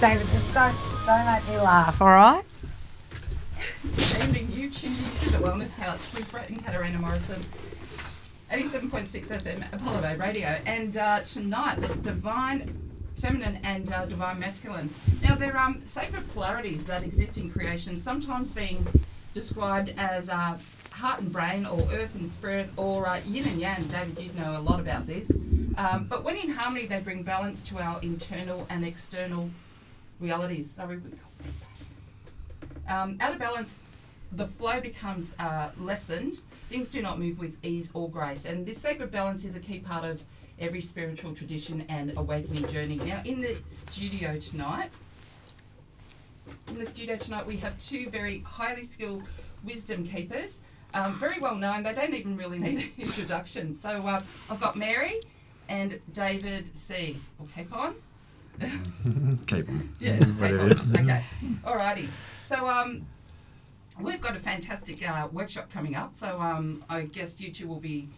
David, just don't, don't make me laugh, all right? evening, you into the Wellness Couch with Brett and Katarina Morrison. 87.6 FM Apollo Bay Radio. And uh, tonight, the divine feminine and uh, divine masculine. Now, there are um, sacred polarities that exist in creation, sometimes being described as uh, heart and brain, or earth and spirit, or uh, yin and yang. David, you know a lot about this. Um, but when in harmony, they bring balance to our internal and external realities. Sorry. Um, out of balance, the flow becomes uh, lessened. Things do not move with ease or grace. And this sacred balance is a key part of every spiritual tradition and awakening journey. Now, in the studio tonight, in the studio tonight, we have two very highly skilled wisdom keepers. Um, very well known. They don't even really need introduction. So uh, I've got Mary and David C. We'll keep on. Keep on. Yeah, keep on. Okay. Alrighty. So um, we've got a fantastic uh, workshop coming up. So um, I guess you two will be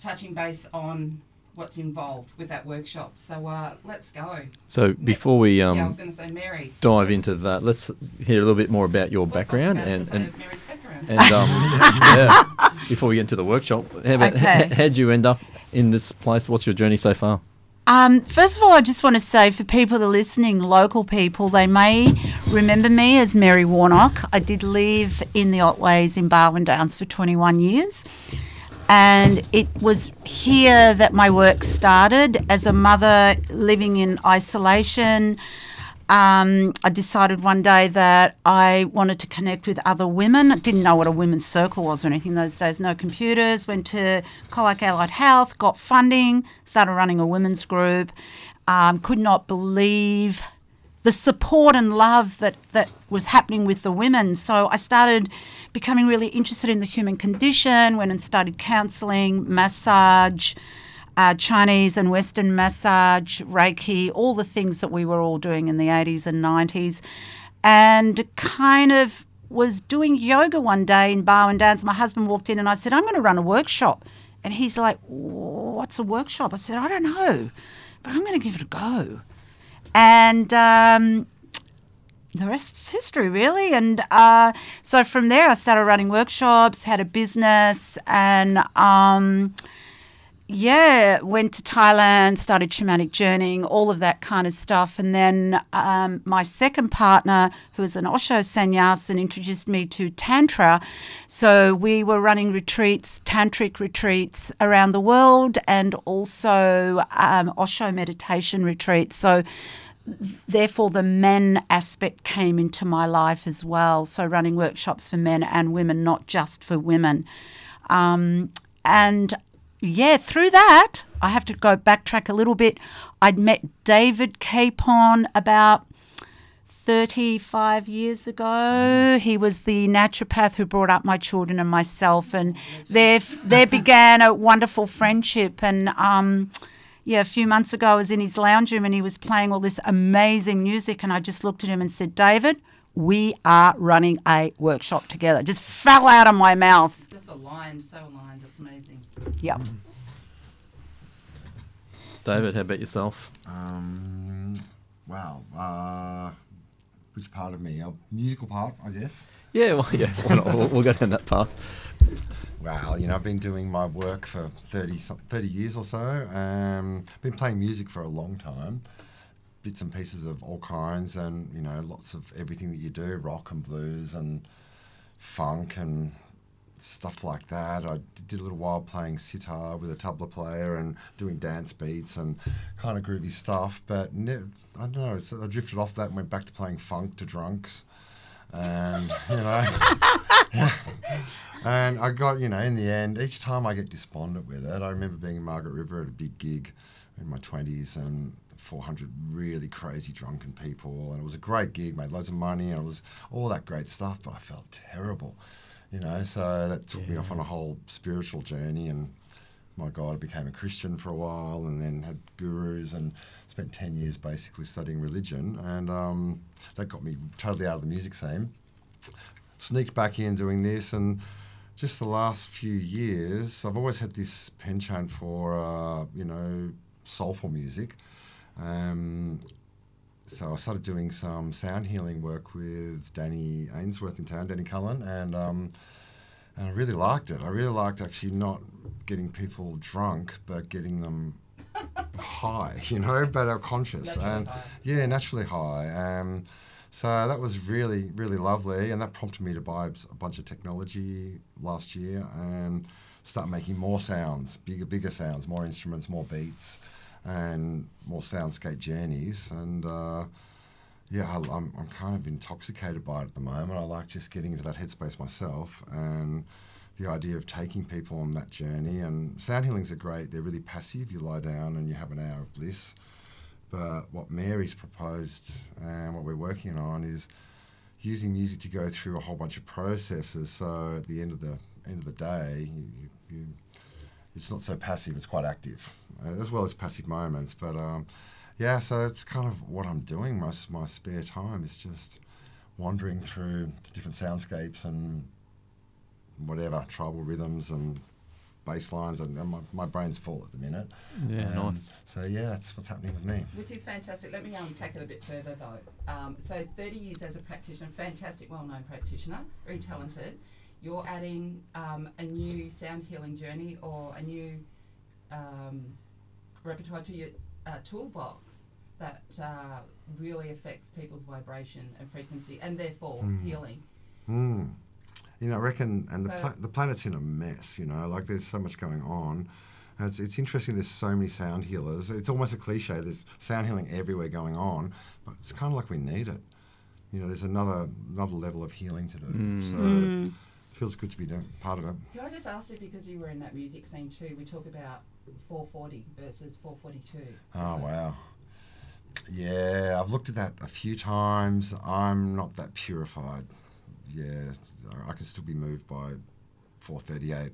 touching base on what's involved with that workshop. So uh, let's go. So before we um, yeah, I was going to say Mary. dive into that, let's hear a little bit more about your Well, I background about and and, Mary's background. and um, yeah, before we get into the workshop, how about, Okay. how would you end up in this place? What's your journey so far? Um, first of all, I just want to say for people that are listening, local people, they may remember me as Mary Warnock. I did live in the Otways in Barwon Downs for 21 years. And it was here that my work started. As a mother living in isolation, um, I decided one day that I wanted to connect with other women. I didn't know what a women's circle was or anything those days, no computers. Went to Colac Allied Health, got funding, started running a women's group. Um, could not believe the support and love that, that was happening with the women. So I started becoming really interested in the human condition, went and started counselling, massage, uh, Chinese and Western massage, Reiki, all the things that we were all doing in the 80s and 90s. And kind of was doing yoga one day in Barwon Downs. My husband walked in and I said, I'm going to run a workshop. And he's like, What's a workshop? I said, I don't know, but I'm going to give it a go. And um, the is history, really. And uh, so from there, I started running workshops, had a business, and um, yeah, went to Thailand, started shamanic journeying, all of that kind of stuff. And then um, my second partner, who is an Osho sannyasin, introduced me to Tantra. So we were running retreats, tantric retreats around the world, and also um, Osho meditation retreats. So therefore the men aspect came into my life as well so running workshops for men and women not just for women um, and yeah through that i have to go backtrack a little bit i'd met david capon about 35 years ago. He was the naturopath who brought up my children and myself, and there, there began a wonderful friendship. And um, yeah, a few months ago, I was in his lounge room and he was playing all this amazing music. And I just looked at him and said, David, we are running a workshop together. Just fell out of my mouth. Just aligned, so aligned. It's amazing. Yep. David, how about yourself? Um, wow. Uh, which part of me? A musical part, I guess. Yeah, well, yeah, why not? We'll, we'll go down that path. Well, you know, I've been doing my work for 30, 30 years or so. Um, been playing music for a long time, bits and pieces of all kinds, and you know, lots of everything that you do, rock and blues and funk and stuff like that. I did a little while playing sitar with a tabla player and doing dance beats and kind of groovy stuff. But ne- I don't know, so I drifted off that and went back to playing funk to drunks. And, you know. And I got, you know, in the end, each time I get despondent with it, I remember being in Margaret River at a big gig in my 20s and 400 really crazy drunken people. And it was a great gig, made loads of money, and it was all that great stuff, but I felt terrible, you know. So that took me off on a whole spiritual journey. And my God, I became a Christian for a while and then had gurus and spent 10 years basically studying religion. And um, that got me totally out of the music scene sneaked back in doing this and just the last few years i've always had this penchant for uh, you know soulful music um, so I started doing some sound healing work with Danny Ainsworth in town, Danny Cullen, and um, and I really liked it. I really liked actually not getting people drunk, but getting them high, you know, but are conscious Naturally and high. yeah, naturally high. Um, so that was really, really lovely, and that prompted me to buy a bunch of technology last year and start making more sounds, bigger, bigger sounds, more instruments, more beats, and more soundscape journeys. And uh, yeah, I, I'm, I'm kind of intoxicated by it at the moment. I like just getting into that headspace myself and the idea of taking people on that journey. And sound healings are great. They're really passive. You lie down and you have an hour of bliss. But what Mary's proposed and what we're working on is using music to go through a whole bunch of processes. So at the end of the end of the day, you, you, you, it's not so passive; it's quite active, uh, as well as passive moments. But um, yeah, so it's kind of what I'm doing. My s- my spare time is just wandering through the different soundscapes and whatever tribal rhythms and bass lines, and, and my, my brain's full at the minute. Yeah, Um, nice. So yeah, that's what's happening with me. Which is fantastic. Let me unpack it a bit further though. Um, so 30 years as a practitioner, fantastic, well-known practitioner, very talented. You're adding um, a new sound healing journey or a new um, repertoire to your uh, toolbox that uh, really affects people's vibration and frequency and therefore Mm. healing. Mm. You know, I reckon, and the, So- pla- the planet's in a mess, you know, like there's so much going on. And it's, it's interesting, there's so many sound healers. It's almost a cliche, there's sound healing everywhere going on, but it's kind of like we need it. You know, there's another another level of healing to do. Mm. So Mm. it feels good to be doing part of it. Can I just ask you, because you were in that music scene too, we talk about 440 versus 442. Oh, wow. Yeah, I've looked at that a few times. I'm not that purified. Yeah, I- can still be moved by 438.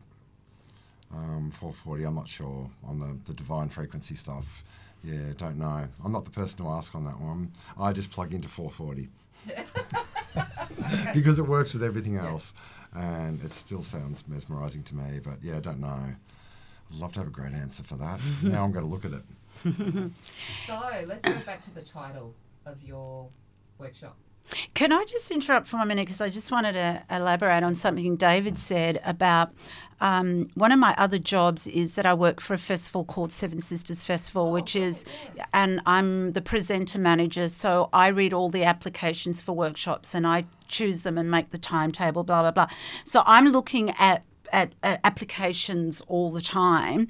Um, 440, I'm not sure on the, the divine frequency stuff. Yeah, don't know. I'm not the person to ask on that one. I just plug into 440 because it works with everything Yeah. Else, and it still sounds mesmerizing to me. But yeah, I don't know. I'd love to have a great answer for that. now I'm going to look at it. So let's go back to the title of your workshop. Can I just interrupt for a minute because I just wanted to elaborate on something David said about um, one of my other jobs is that I work for a festival called Seven Sisters Festival, which is, and I'm the presenter manager. So I read all the applications for workshops and I choose them and make the timetable, blah blah blah. So I'm looking at at, at applications all the time.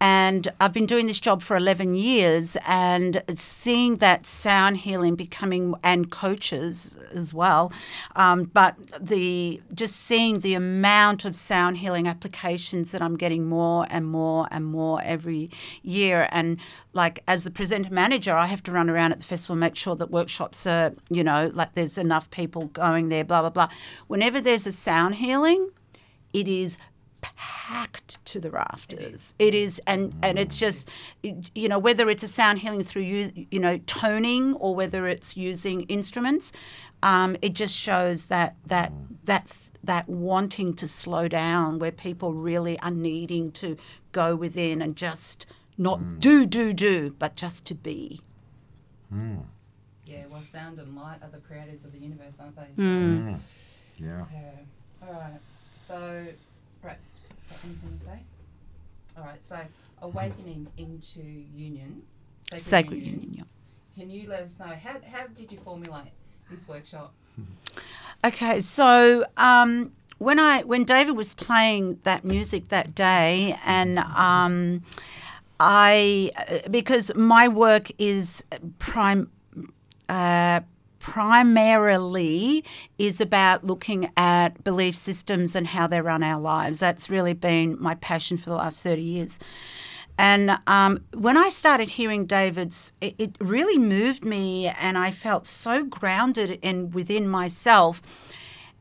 And I've been doing this job for 11 years and seeing that sound healing becoming, and coaches as well, um, but the just seeing the amount of sound healing applications that I'm getting more and more and more every year. And like as the presenter manager, I have to run around at the festival make sure that workshops are, you know, like there's enough people going there, blah, blah, blah. Whenever there's a sound healing, it is packed to the rafters. It is, and and it's just, you know, whether it's a sound healing through you, you know, toning or whether it's using instruments, um, it just shows that that that that wanting to slow down, where people really are needing to go within and just not do do do, but just to be. Yeah, well, sound and light are the creators of the universe, aren't they? Mm. Yeah. Yeah. All right. So, right. Got anything to say? All right. So, awakening into union. Sacred union. yeah. Can you let us know how how did you formulate this workshop? Okay, so um, when I when David was playing that music that day, and um, I because my work is prime. Uh, primarily is about looking at belief systems and how they run our lives. That's really been my passion for the last 30 years. And um, when I started hearing David's, it, it really moved me, and I felt so grounded in within myself.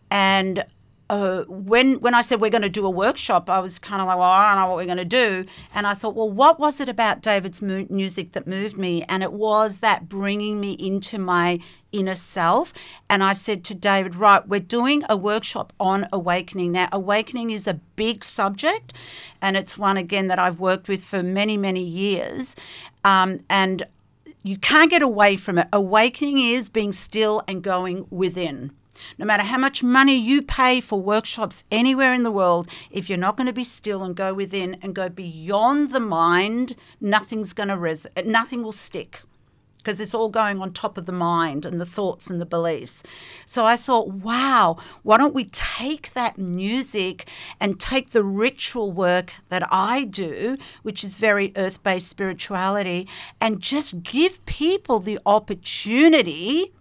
And uh, when when I said we're going to do a workshop, I was kind of like, well, I don't know what we're going to do. And I thought, well, what was it about David's mu- music that moved me? And it was that bringing me into my inner self. And I said to David, right, we're doing a workshop on awakening. Now, awakening is a big subject, and it's one again that I've worked with for many, many years. Um, and you can't get away from it. Awakening is being still and going within. No matter how much money you pay for workshops anywhere in the world, if you're not going to be still and go within and go beyond the mind, nothing's going to res- nothing will stick because it's all going on top of the mind and the thoughts and the beliefs. So I thought, wow, why don't we take that music and take the ritual work that I do, which is very earth based spirituality, and just give people the opportunity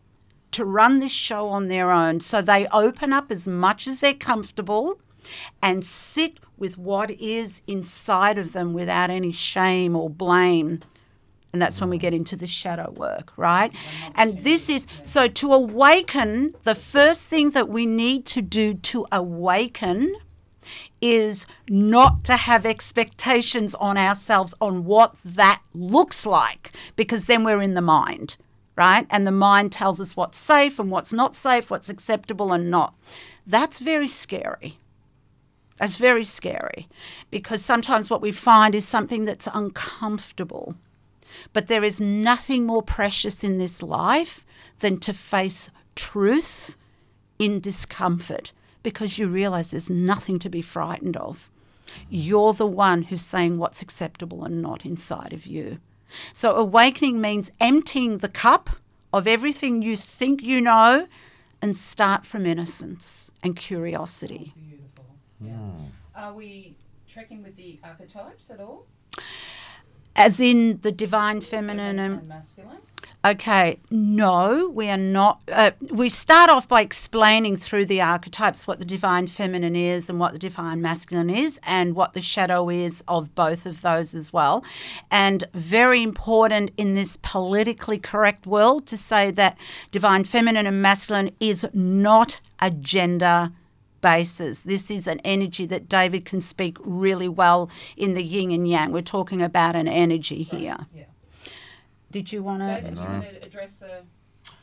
to run this show on their own. So they open up as much as they're comfortable and sit with what is inside of them without any shame or blame. And that's when we get into the shadow work, right? And this is so to awaken, the first thing that we need to do to awaken is not to have expectations on ourselves on what that looks like, because then we're in the mind, right? And the mind tells us what's safe and what's not safe, what's acceptable and not. That's very scary. That's very scary because sometimes what we find is something that's uncomfortable. But there is nothing more precious in this life than to face truth in discomfort because you realize there's nothing to be frightened of. You're the one who's saying what's acceptable and not inside of you. So, awakening means emptying the cup of everything you think you know and start from innocence and curiosity. Beautiful. Yeah. Are we trekking with the archetypes at all? As in the divine feminine and and masculine? Okay, no, we are not. Uh, we start off by explaining through the archetypes what the divine feminine is and what the divine masculine is, and what the shadow is of both of those as well. And very important in this politically correct world to say that divine feminine and masculine is not a gender basis. This is an energy that David can speak really well in the yin and yang. We're talking about an energy here. Yeah. Did you want to? David, do you want to address the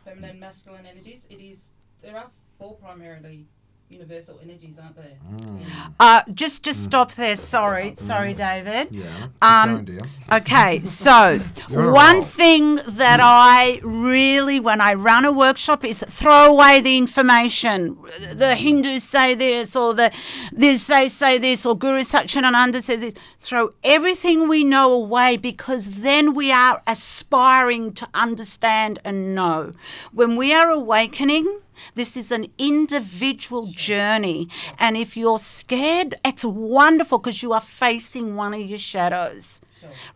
feminine masculine energies? It is there are four primarily universal energies, aren't there? Mm. Uh, just just stop there. Sorry, sorry, David. Yeah. Um, going. Okay, so You're on a one roll. thing that I really, when I run a workshop, is throw away the information. The Hindus say this, or the this they say this, or Guru Satchidananda says this. Throw everything we know away because then we are aspiring to understand and know. When we are awakening. This is an individual journey. And if you're scared, it's wonderful because you are facing one of your shadows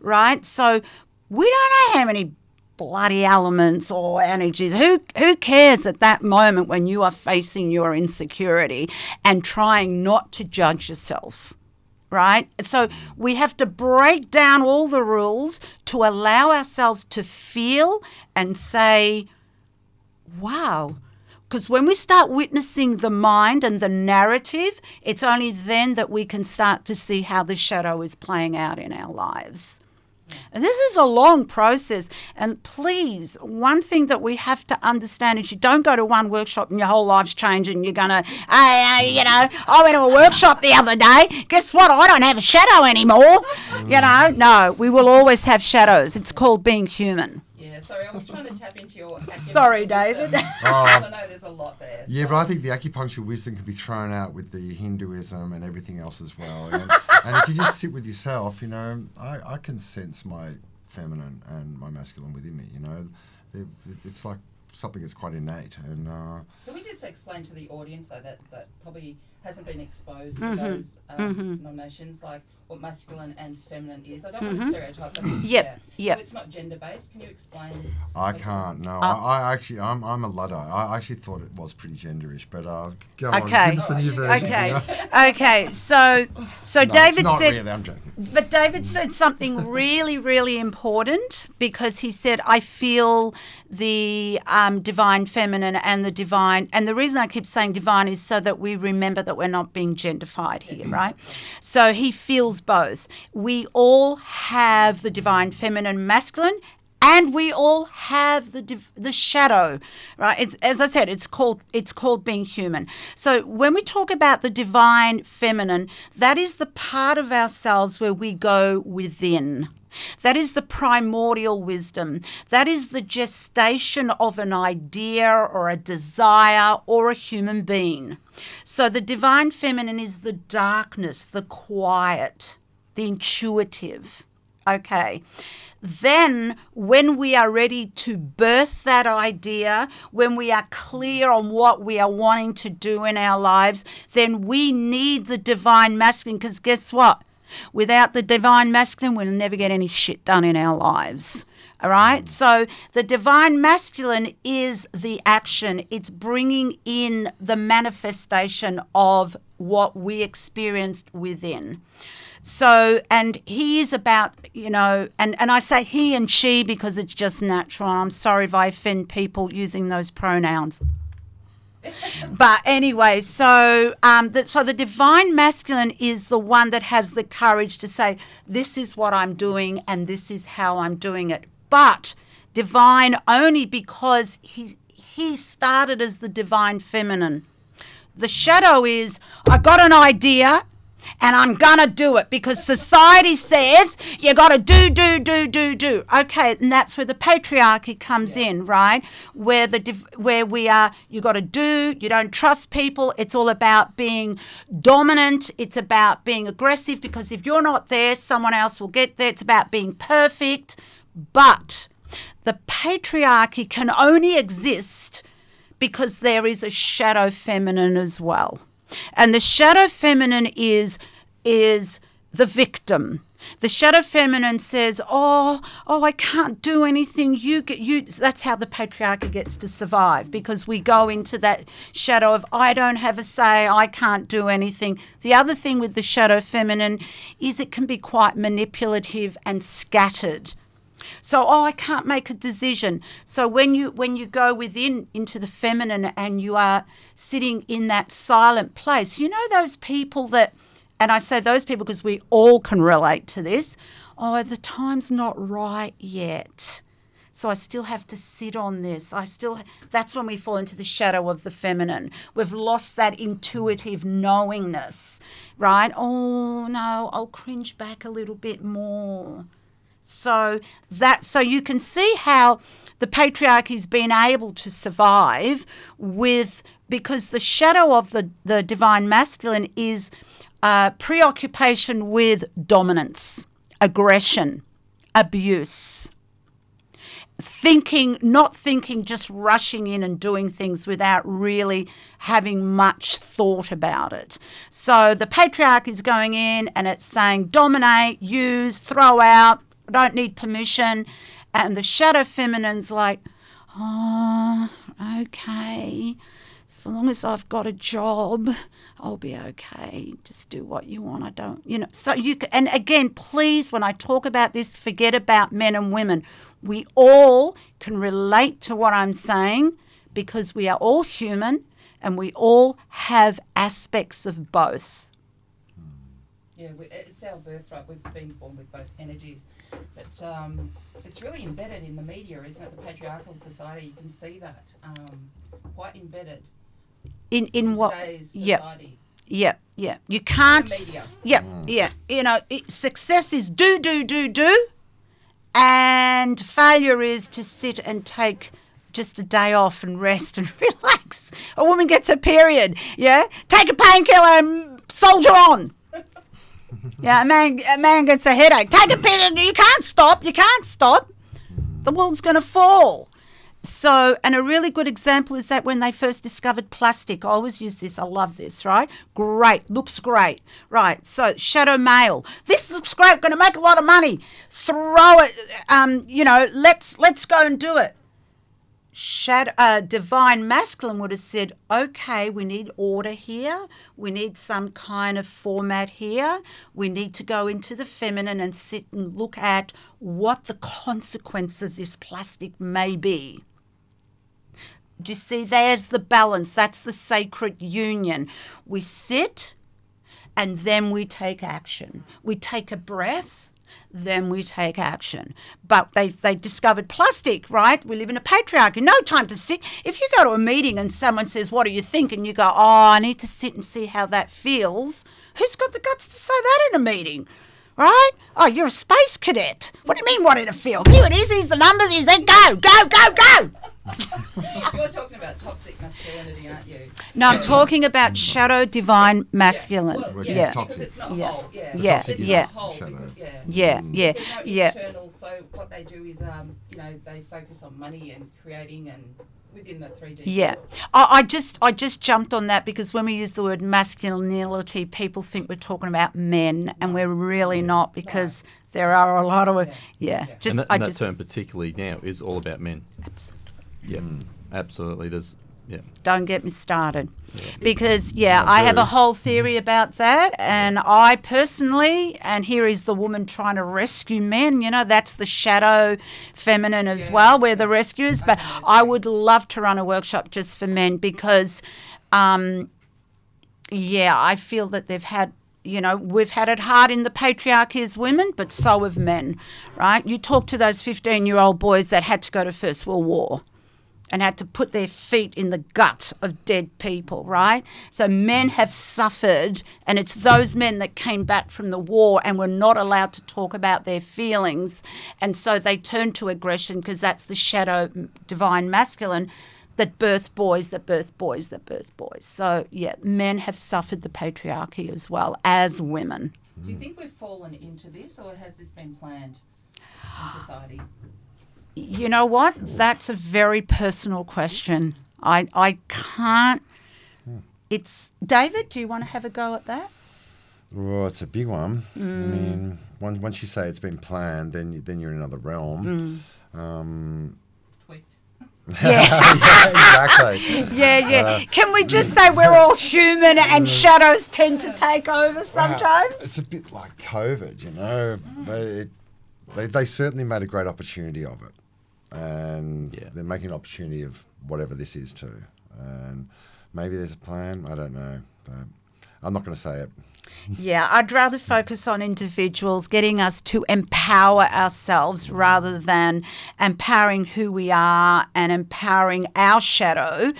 right? So we don't know how many bloody elements or energies. Who who cares at that moment when you are facing your insecurity and trying not to judge yourself? Right? So we have to break down all the rules to allow ourselves to feel and say, wow. Because when we start witnessing the mind and the narrative, it's only then that we can start to see how the shadow is playing out in our lives. And this is a long process. And please, one thing that we have to understand is you don't go to one workshop and your whole life's changing. You're going to, hey, you know, I went to a workshop the other day. Guess what? I don't have a shadow anymore. You know, no, we will always have shadows. It's called being human. Yeah, sorry, I was trying to tap into your. Sorry, acupuncture David. wisdom, Oh. 'cause I know there's a lot there. Yeah, so- but I think the acupuncture wisdom can be thrown out with the Hinduism and everything else as well. And, and if you just sit with yourself, you know, I, I can sense my feminine and my masculine within me. You know, They're- it's like something that's quite innate. And uh, Can we just explain to the audience though that that probably hasn't been exposed to Mhm, those um, mhm. nominations like what masculine and feminine is? I don't want to stereotype. But Mm-hmm. Yep, yeah. yep. So it's not gender based. Can you explain? I can't. No, Uh, I, I actually, I'm, I'm a luddite. I actually thought it was pretty genderish, but uh, go on. Okay. Give us the new Oh, version. Okay. Okay. So, so No, it's David not said. really. I'm joking. But David said something really, really important because he said, I feel the um, divine feminine and the divine. And the reason I keep saying divine is so that we remember that we're not being genderfied here, right? So he feels both. We all have the divine feminine masculine and we all have the the shadow, right? It's as I said, it's called it's called being human. So when we talk about the divine feminine, that is the part of ourselves where we go within. That is the primordial wisdom. That is the gestation of an idea or a desire or a human being. So the divine feminine is the darkness, the quiet, the intuitive. Okay. Then, when we are ready to birth that idea, when we are clear on what we are wanting to do in our lives, then we need the divine masculine because guess what? Without the divine masculine, we'll never get any shit done in our lives. All right. Mm. So the divine masculine is the action, it's bringing in the manifestation of what we experienced within. So, and he is about, you know, and, and I say he and she because it's just natural. I'm sorry if I offend people using those pronouns. but anyway, so um, the, so the divine masculine is the one that has the courage to say, "This is what I'm doing, and this is how I'm doing it." But divine only because he he started as the divine feminine. The shadow is, I got an idea and I'm gonna do it because society says you gotta do, do, do, do, do. Okay, and that's where the patriarchy comes in, right? Where the where we are, you gotta do. You don't trust people. It's all about being dominant. It's about being aggressive because if you're not there, someone else will get there. It's about being perfect, but the patriarchy can only exist because there is a shadow feminine as well. And the shadow feminine is is the victim. The shadow feminine says, "Oh, oh, I can't do anything. You get you." That's how the patriarchy gets to survive because we go into that shadow of I don't have a say. I can't do anything. The other thing with the shadow feminine is it can be quite manipulative and scattered. So, oh, I can't make a decision. So when you when you go within into the feminine and you are sitting in that silent place, you know those people that, and I say those people because we all can relate to this. Oh, the time's not right yet. So I still have to sit on this. I still that's when we fall into the shadow of the feminine. We've lost that intuitive knowingness, right? Oh no, I'll cringe back a little bit more. So that so you can see how the patriarchy's been able to survive with because the shadow of the, the divine masculine is uh, preoccupation with dominance, aggression, abuse, thinking, not thinking, just rushing in and doing things without really having much thought about it. So the patriarch is going in and it's saying dominate, use, throw out, don't need permission. And the shadow feminine's like, oh, okay. So long as I've got a job, I'll be okay. Just do what you want. I don't, you know. So you can, and again, please, when I talk about this, forget about men and women. We all can relate to what I'm saying because we are all human and we all have aspects of both. Hmm. Yeah, it's our birthright. We've been born with both energies. But um, it's really embedded in the media, isn't it? The patriarchal society, you can see that um, quite embedded In in what? today's Yeah, society. yeah, yeah. You can't. media. Yeah, yeah. You know, it, success is do, do, do, do, and failure is to sit and take just a day off and rest and relax. A woman gets a period, yeah. Take a painkiller and soldier on. Yeah, a man, a man gets a headache. Take a pill. You can't stop. You can't stop. The world's going to fall. So, and a really good example is that when they first discovered plastic, I always use this. I love this, right? Great, looks great, right? So, shadow male. This looks great. Going to make a lot of money. Throw it. Um, you know, let's let's go and do it shadow, uh, divine masculine would have said, okay, we need order here. We need some kind of format here. We need to go into the feminine and sit and look at what the consequence of this plastic may be. Do you see? There's the balance. That's the sacred union. We sit and then we take action. We take a breath. Then we take action. But they they discovered plastic, right? We live in a patriarchy. No time to sit. If you go to a meeting and someone says, "What do you think?" and you go, "Oh, I need to sit and see how that feels." Who's got the guts to say that in a meeting? Right? Oh, you're a space cadet. What do you mean, what it feels? Here it is, here's the numbers, here's it, go, go, go, go. You're talking about toxic masculinity, aren't you? No, I'm talking about shadow divine masculine. Well, Which yeah, is Yeah. because it's not Yeah. whole. Yeah, Yeah, yeah. Whole because- yeah. Yeah, yeah, yeah. internal. So what they do is, um, you know, they focus on money and creating and within the three D. Yeah, I, I just I just jumped on that because when we use the word masculinity, people think we're talking about men, and we're really not because there are a lot of Yeah. yeah. Yeah. Just and that, I that just term particularly now is all about men. Absolutely. Yeah, mm. absolutely. There's yeah. don't get me started because yeah i have a whole theory about that and i personally and here is the woman trying to rescue men you know that's the shadow feminine as Yeah. well we're the rescuers but i would love to run a workshop just for men because um yeah i feel that they've had you know, we've had it hard in the patriarchy as women, but so have men, right? You talk to those 15 year old boys that had to go to First World War and had to put their feet in the gut of dead people, right? So men have suffered, and it's those men that came back from the war and were not allowed to talk about their feelings. And so they turned to aggression because that's the shadow divine masculine that birth boys, that birth boys, that birth boys. So, yeah, men have suffered the patriarchy as well as women. Do you think we've fallen into this, or has this been planned in society? You know what? That's a very personal question. I I can't. It's David. Do you want to have a go at that? Well, it's a big one. I Mm. mean, once, once you say it's been planned, then you, then you're in another realm. Mm. Um, Tweaked. yeah, exactly. Yeah, yeah. Uh, Can we just say we're all human and shadows tend to take over Wow, sometimes? It's a bit like COVID, you know. They, they, they certainly made a great opportunity of it. And Yeah. they're making an opportunity of whatever this is too. And maybe there's a plan. I don't know. But I'm not going to say it. Yeah, I'd rather focus on individuals, getting us to empower ourselves rather than empowering who we are and empowering our shadow.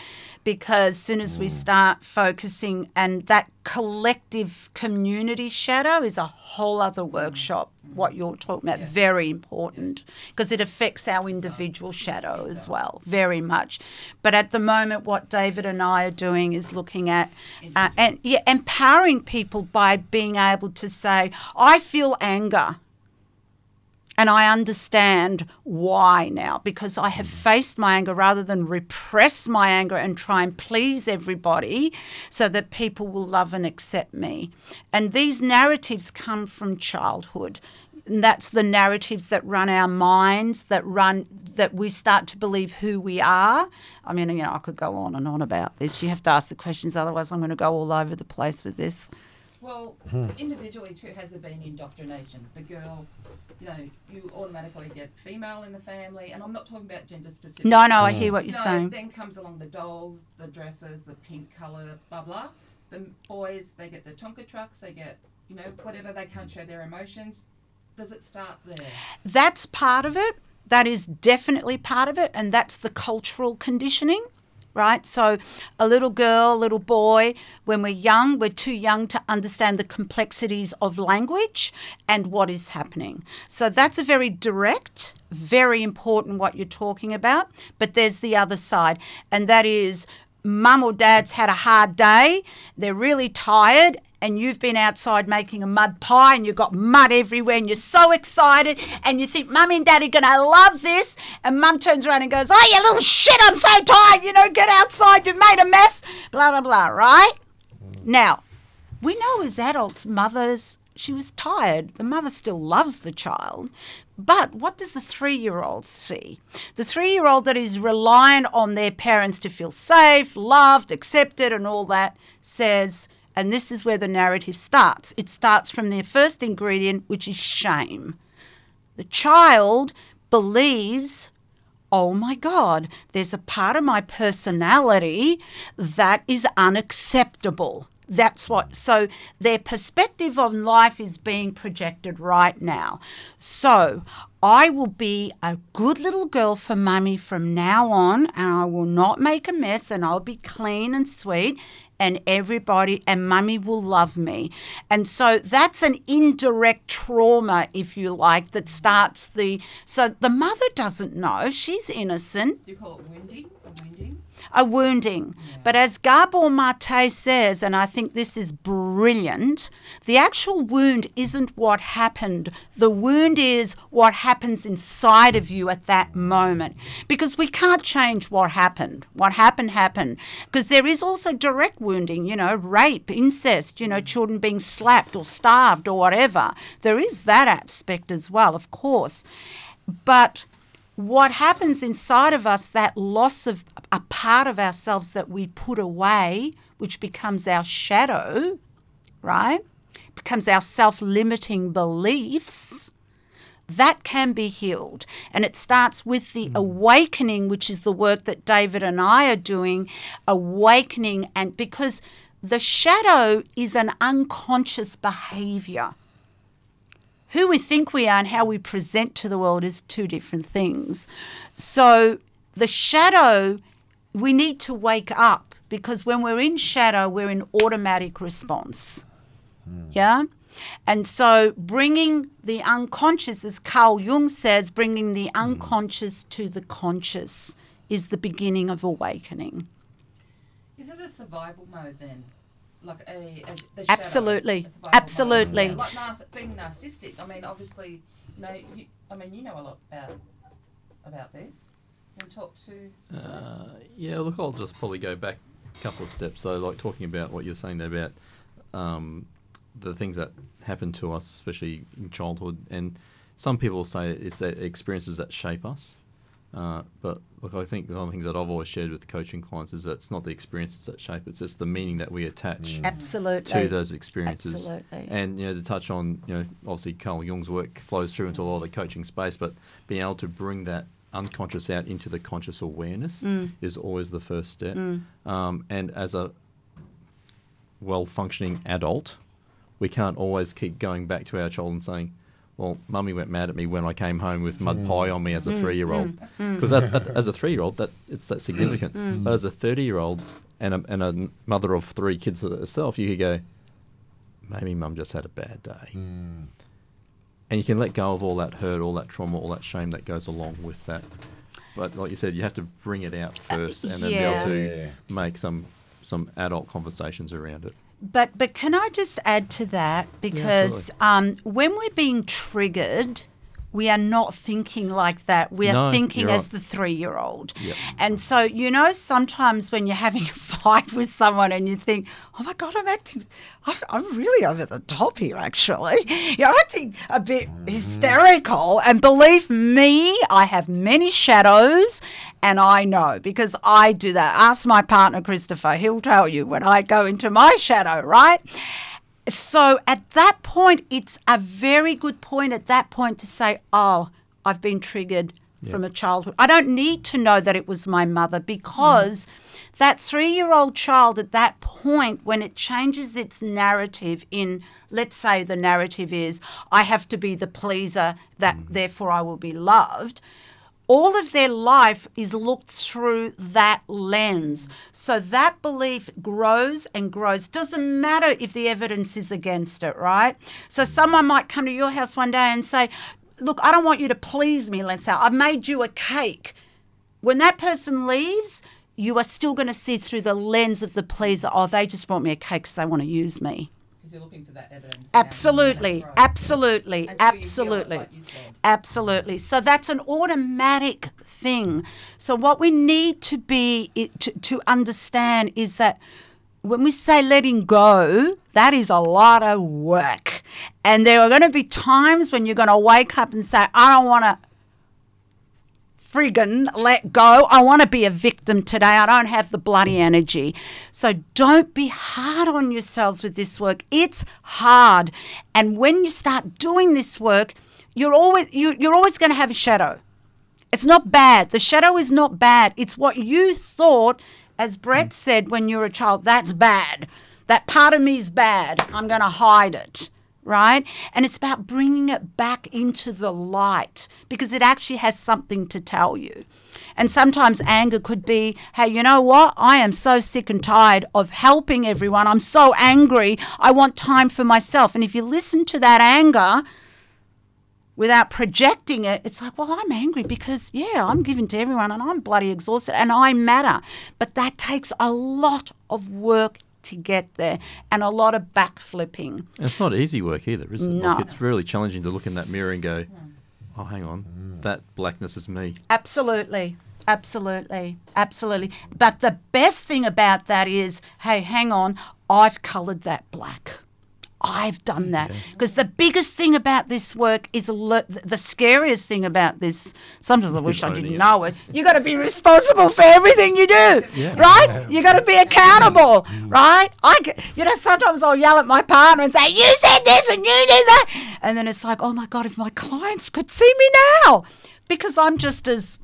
Because as soon as we start focusing, and that collective community shadow is a whole other workshop, what you're talking about, very important because it affects our individual shadow as well, very much. But at the moment, what David and I are doing is looking at uh, and yeah, empowering people by being able to say, I feel anger. And I understand why now because I have mm. faced my anger rather than repress my anger and try and please everybody so that people will love and accept me. And these narratives come from childhood. And that's the narratives that run our minds, that run that we start to believe who we are. I mean, you know, I could go on and on about this. You have to ask the questions, otherwise, I'm going to go all over the place with this. Well, hmm. individually too, has there been indoctrination? The girl, you know, you automatically get female in the family, and I'm not talking about gender specific. No, no, I hmm. hear what you're no, saying. then comes along the dolls, the dresses, the pink colour, blah blah. The boys, they get the Tonka trucks, they get, you know, whatever. They can't show their emotions. Does it start there? That's part of it. That is definitely part of it. And that's the cultural conditioning, right? So, a little girl, little boy, when we're young, we're too young to understand the complexities of language and what is happening. So, that's a very direct, very important what you're talking about. But there's the other side, and that is mum or dad's had a hard day, they're really tired, and you've been outside making a mud pie and you've got mud everywhere and you're so excited and you think mum and daddy are going to love this. And mum turns around and goes oh you little shit i'm so tired you know get outside you've made a mess. Blah blah blah right? Now we know as adults mothers she was tired. The mother still loves the child. But what does the three year old see? The three year old that is reliant on their parents to feel safe, loved, accepted, and all that says, and this is where the narrative starts it starts from their first ingredient, which is shame. The child believes, oh my God, there's a part of my personality that is unacceptable. That's what, so their perspective on life is being projected right now. So I will be a good little girl for mummy from now on, and I will not make a mess, and I'll be clean and sweet, and everybody, and mummy will love me. And so that's an indirect trauma, if you like, that starts the, so the mother doesn't know, she's innocent Do you call it wounding? Or wounding? A wounding. But as Gabor Mate says, and I think this is brilliant, the actual wound isn't what happened. The wound is what happens inside of you at that moment. Because we can't change what happened. What happened, happened. Because there is also direct wounding, you know, rape, incest, you know, children being slapped or starved or whatever. There is that aspect as well, of course. But what happens inside of us, that loss of a part of ourselves that we put away, which becomes our shadow, right? Becomes our self limiting beliefs, that can be healed. And it starts with the hmm. awakening, which is the work that David and I are doing, awakening, and because the shadow is an unconscious behavior who we think we are and how we present to the world is two different things. So the shadow, we need to wake up because when we're in shadow, we're in automatic response. Yeah? And so bringing the unconscious, as Carl Jung says, bringing the hmm. unconscious to the conscious is the beginning of awakening. Is it a survival mode then? Like a, a the Absolutely. a Absolutely. Yeah, like nar- being narcissistic. I mean, obviously, you know, you, I mean, you know a lot about about this. Can talk to? Uh, yeah, look, I'll just probably go back a couple of steps. So, like talking about what you're saying there about um, the things that happen to us, especially in childhood, and some people say it's the experiences that shape us. Uh, but look, I think one of the things that I've always shared with coaching clients is that it's not the experiences that shape; it's just the meaning that we attach Absolutely. to those experiences. Absolutely. And you know, to touch on, you know, obviously Carl Jung's work flows through into a lot of the coaching space, but being able to bring that unconscious out into the conscious awareness Mm. is always the first step. Um, and as a well-functioning adult, we can't always keep going back to our child and saying, "Well, mummy went mad at me when I came home with mud mm. pie on me as a Mm. three-year-old," mm. mm. because as a three-year-old, that it's that significant. Mm. But as a thirty-year-old and a, and a mother of three kids herself, you could go, "Maybe mum just had a bad day." and you can let go of all that hurt, all that trauma, all that shame that goes along with that. But like you said, you have to bring it out uh, first, and then be able to Yeah. make some some adult conversations around it. But but can I just add to that? Because um, when we're being triggered, we are not thinking like that. We are No, thinking as right. the three-year-old. Yep. And so you know, sometimes when you're having a fight with someone and you think, "Oh my God, I'm acting, I'm, I'm really over the top here. Actually, you're acting a bit hysterical." And believe me, I have many shadows, and I know because I do that. Ask my partner Christopher; he'll tell you when I go into my shadow, right? So at that point, it's a very good point at that point to say, oh, I've been triggered from a childhood. I don't need to know that it was my mother because mm. that three year old child at that point, when it changes its narrative in, let's say the narrative is, I have to be the pleaser, that mm. therefore I will be loved all of their life is looked through that lens. So that belief grows and grows. Doesn't matter if the evidence is against it, right? So someone might come to your house one day and say, Look, I don't want you to please me, let's. I've made you a cake. When that person leaves, you are still going to see through the lens of the pleaser. Oh, they just want me a cake because they want to use me. You're looking for that evidence. Absolutely, absolutely, Until you feel absolutely. like. Absolutely. So that's an automatic thing. So what we need to be to, to understand is that when we say letting go, that is a lot of work. And there are going to be times when you're going to wake up and say, I don't want to friggin' let go. I want to be a victim today. I don't have the bloody energy. So don't be hard on yourselves with this work. It's hard. And when you start doing this work, you're always you, you're always going to have a shadow. It's not bad. The shadow is not bad. It's what you thought, as Brett mm. said when you were a child, that's bad. That part of me is bad. I'm going to hide it. Right? And it's about bringing it back into the light because it actually has something to tell you. And sometimes anger could be, hey, you know what? I am so sick and tired of helping everyone. I'm so angry. I want time for myself. And if you listen to that anger, without projecting it, it's like, well, I'm angry because, yeah, I'm giving to everyone and I'm bloody exhausted and I matter. But that takes a lot of work to get there and a lot of backflipping. It's not easy work either, is it? No. Like it's really challenging to look in that mirror and go, oh, hang on, that blackness is me. Absolutely. Absolutely. Absolutely. But the best thing about that is hey, hang on, I've coloured that black. I've done that. Because the biggest thing about this work is le- the scariest thing about this. Sometimes I wish I didn't know it. You got to be responsible for everything you do, Yeah. right? You got to be accountable, mm. Mm. right? I, you know, sometimes I'll yell at my partner and say, "You said this and you did that," and then it's like, "Oh my god, if my clients could see me now," because I'm just as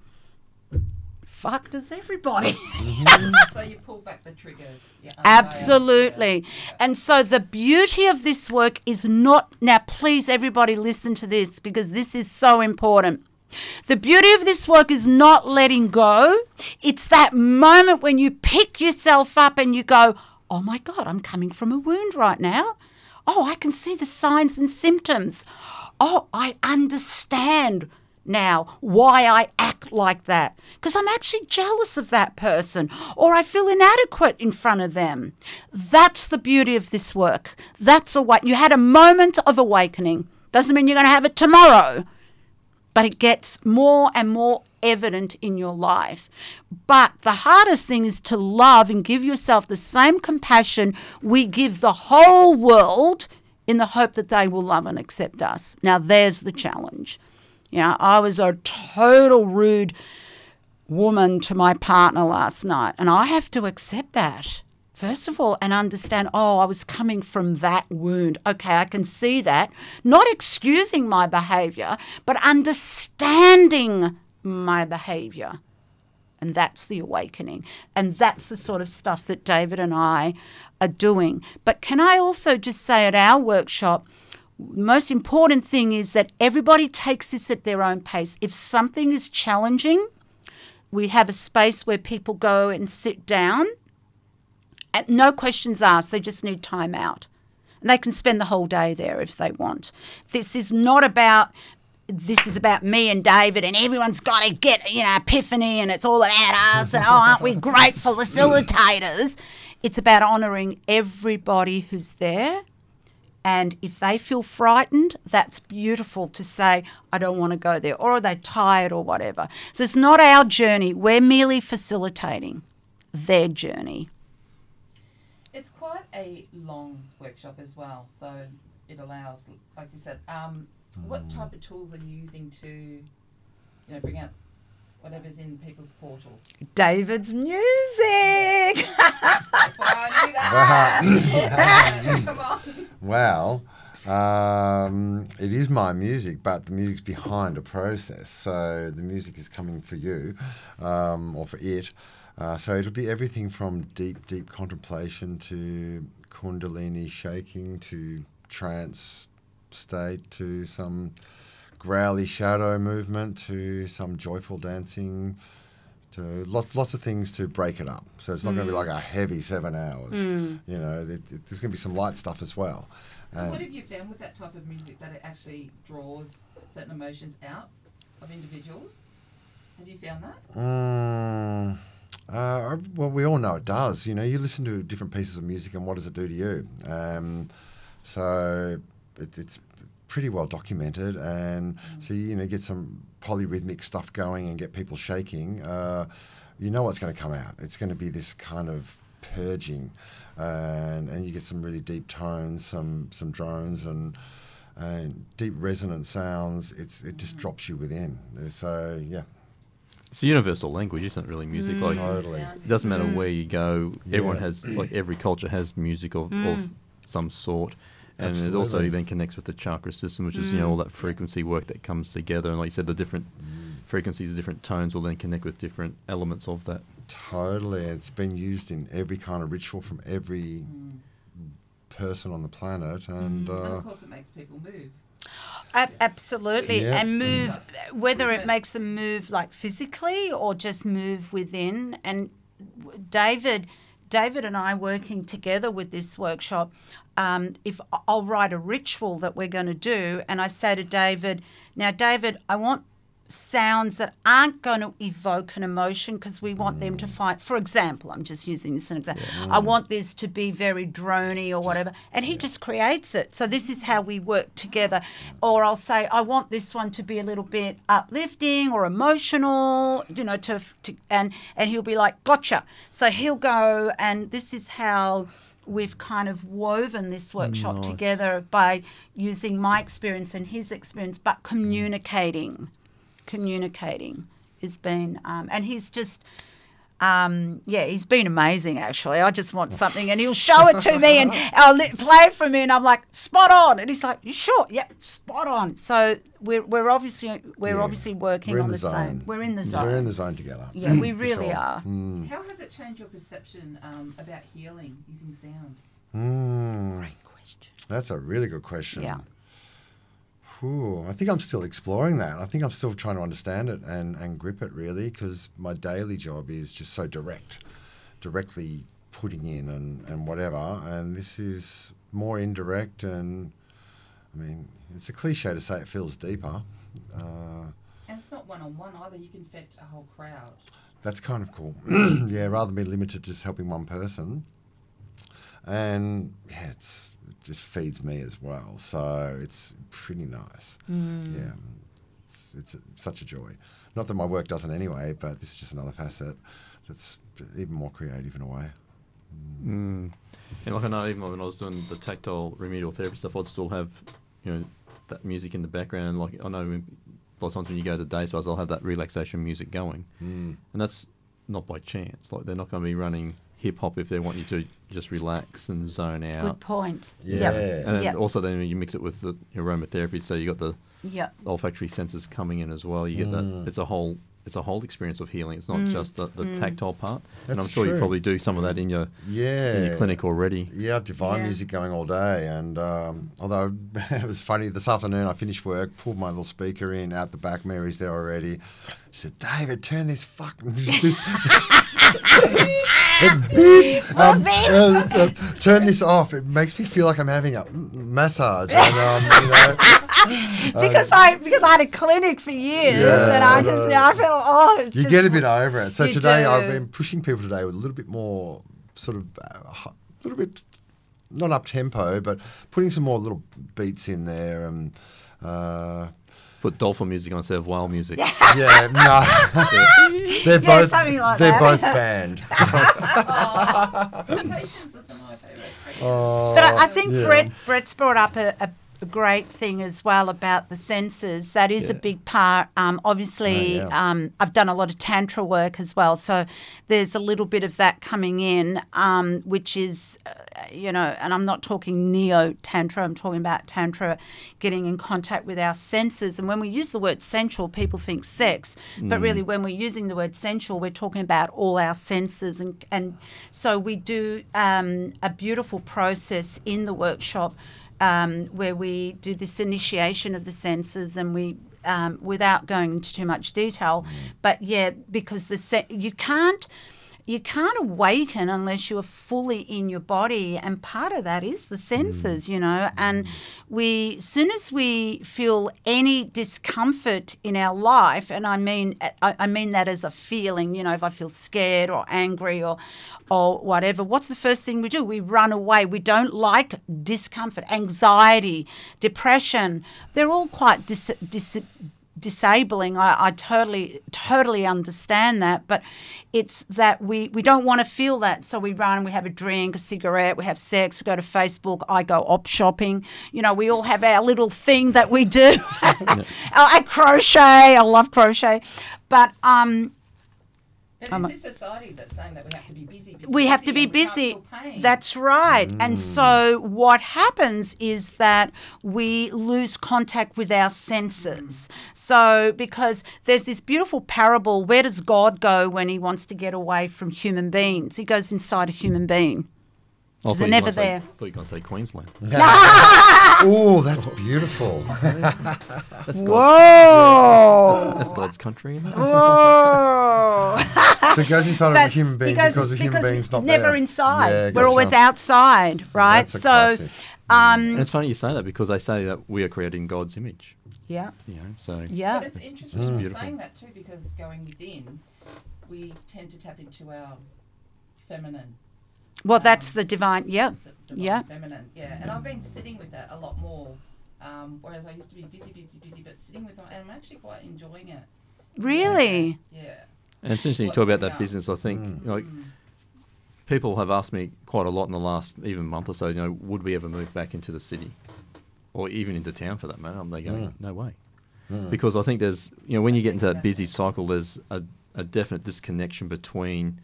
fucked does everybody. Mm-hmm. so you pull back the triggers. Yeah, Absolutely. And so the beauty of this work is not, now please everybody listen to this because this is so important. The beauty of this work is not letting go. It's that moment when you pick yourself up and you go, oh my God, I'm coming from a wound right now. Oh, I can see the signs and symptoms. Oh, I understand now why I act like that because I'm actually jealous of that person or I feel inadequate in front of them. That's the beauty of this work. That's a what you had a moment of awakening. Doesn't mean you're going to have it tomorrow, but it gets more and more evident in your life. But the hardest thing is to love and give yourself the same compassion we give the whole world in the hope that they will love and accept us. Now, there's the challenge. You know, I was a total rude woman to my partner last night, and I have to accept that. First of all, and understand, oh, I was coming from that wound. Okay, I can see that. Not excusing my behavior, but understanding my behavior. And that's the awakening. And that's the sort of stuff that David and I are doing. But can I also just say at our workshop, most important thing is that everybody takes this at their own pace. If something is challenging, we have a space where people go and sit down. And no questions asked, they just need time out. And they can spend the whole day there if they want. This is not about this is about me and David, and everyone's got to get, you know, epiphany, and it's all about us, and oh, aren't we great facilitators? It's about honouring everybody who's there. And if they feel frightened, that's beautiful to say, I don't want to go there, or are they tired, or whatever. So it's not our journey, we're merely facilitating their journey. It's quite a long workshop as well, so it allows, like you said, um, what type of tools are you using to, you know, bring out whatever's in people's portal? David's music. That's why I knew that. Come on. Well, um, it is my music, but the music's behind a process. So the music is coming for you um, or for it. Uh, so it'll be everything from deep, deep contemplation to kundalini shaking to trance state to some growly shadow movement to some joyful dancing to lots lots of things to break it up. So it's not going to be like a heavy seven hours. You know, it, it, there's going to be some light stuff as well. So And- what have you found with that type of music that it actually draws certain emotions out of individuals? Have you found that? Mm, uh, well, we all know it does. You know, you listen to different pieces of music, and what does it do to you? Um, so it, it's pretty well documented, and mm. so you know, get some polyrhythmic stuff going and get people shaking. Uh, you know what's going to come out. It's going to be this kind of purging, and and you get some really deep tones, some some drones, and and deep resonant sounds. It's it just mm. drops you within. So yeah, It's a universal language, isn't it? Really, music. Mm. Like totally. It doesn't matter where you go. Everyone Yeah. has like every culture has music of, of some sort. And it also then connects with the chakra system, which is you know mm. all that frequency work that comes together. And like you said, the different mm. frequencies, the different tones will then connect with different elements of that. Totally. It's been used in every kind of ritual from every mm. person on the planet, and And uh, of course, it makes people move. Ab- absolutely, Yeah. and move whether it makes them move like physically or just move within. And David, David and I working together with this workshop. Um, if I'll write a ritual that we're going to do, and I say to David, "Now, David, I want." Sounds that aren't going to evoke an emotion because we want them to mm. fight. For example, I'm just using this as an example. I want this to be very drony or whatever, and he just creates it. So this is how we work together. Or I'll say, I want this one to be a little bit uplifting or emotional, you know, to, to and and he'll be like, gotcha. So he'll go, and this is how we've kind of woven this workshop Nice. together by using my experience and his experience, but communicating communicating has been um, and he's just um, yeah, he's been amazing actually. I just want something, and he'll show it to me, and I'll play it for me, and I'm like, spot on. And he's like, you sure? Yeah, spot on. So we're, we're obviously we're Yeah. obviously working we're on the, the, same. We're in the zone. We're in the zone together. yeah, we really sure. are. Mm. How has it changed your perception um, about healing using sound? Mm. Great question. That's a really good question. Yeah. Whew, I think I'm still exploring that. I think I'm still trying to understand it and, and grip it really because my daily job is just so direct, directly putting in and, and whatever. And this is more indirect and, I mean, it's a cliche to say it feels deeper. Uh, And it's not one on one either. You can affect a whole crowd. that's kind of cool. yeah, rather than be limited to just helping one person. And yeah, it's, it just feeds me as well. So it's pretty nice. Yeah, it's, it's a, such a joy. Not that my work doesn't anyway, but this is just another facet that's even more creative in a way. Mm. And like I know, even when I was doing the tactile remedial therapy stuff, I'd still have, you know, that music in the background. Like I know, when, a lot of times when you go to day spas, I'll have that relaxation music going, Mm. and that's not by chance. Like they're not going to be running hip hop if they want you to just relax and zone out. Good point. Yeah. Yep. And then Yep. also then you mix it with the aromatherapy, so you got the Yep. olfactory senses coming in as well. You get Mm. that. It's a whole. It's a whole experience of healing. It's not just the, the tactile part. That's and I'm That's sure you probably do some of that in your Yeah. in your clinic already. Yeah, I have divine Yeah. music going all day, and um, although it was funny this afternoon, I finished work, pulled my little speaker in out the back. Mary's there already. She said, "David, turn this fucking this." Um, uh, uh, turn this off. It makes me feel like I'm having a massage. And, um, you know, because I because I had a clinic for years, Yeah, and I just. I felt oh you just- get a bit over it. So today I've been pushing people today with a little bit more sort of a little bit not up tempo, but putting some more little beats in there and. Uh, Put dolphin music on instead of whale music. yeah, no, they're Yeah, both something like they're that. both banned. Oh, Temptations are some of my favourite. Oh, But I, I think yeah. Brett Brett's brought up a, a, a great thing as well about the senses. That is a big part. Um, obviously, Oh, yeah. um, I've done a lot of tantra work as well, so there's a little bit of that coming in, um, which is, uh, you know, and I'm not talking neo tantra. I'm talking about tantra, getting in contact with our senses. And when we use the word sensual, people think sex, but really, when we're using the word sensual, we're talking about all our senses, and and so we do um, a beautiful process in the workshop um, where we do this initiation of the senses and we um, without going into too much detail but yeah because the se- you can't you can't awaken unless you're fully in your body and part of that is the senses you know and mm. we soon as we feel any discomfort in our life and i mean I, I mean that as a feeling you know if i feel scared or angry or or whatever what's the first thing we do? We run away. We don't like discomfort anxiety depression. They're all quite dis, dis, disabling. I, I totally, totally understand that, but it's that we, we don't want to feel that. So we run, we have a drink, a cigarette, we have sex, we go to Facebook, I go op shopping. You know, we all have our little thing that we do. I crochet, I love crochet. But um, And I'm it's this society that's saying that we have to be busy. busy we have to be and we can't busy. That's right. And mm. so what happens is that we lose contact with our senses. Mm. So because there's this beautiful parable, where does God go when he wants to get away from human beings? He goes inside a human being. I thought they're never gonna say- there. thought you were going to say Queensland. oh, that's beautiful. That's God's, Whoa! that's God's country. Isn't? Whoa! so it goes inside of a human being because, the human because being's not never there. inside. Yeah, We're gotcha. always outside, right? That's a so, um, And it's funny you say that because they say that we are created in God's image. yeah, You know, so yeah. But it's interesting Mm. you're Beautiful. saying that too because going within, we tend to tap into our feminine. Well, that's the divine. Yeah, the divine Yeah. feminine. Yeah, and I've been sitting with that a lot more. Um, whereas I used to be busy, busy, busy, but sitting with it, and I'm actually quite enjoying it. really. Yeah. and it's interesting you talk about that up. business. I think Mm. like Mm. people have asked me quite a lot in the last even month or so. You know, would we ever move back into the city, or even into town for that matter? I'm they going, Mm. no way, Mm. because I think there's you know when you get into that busy cycle, there's a, a definite disconnection between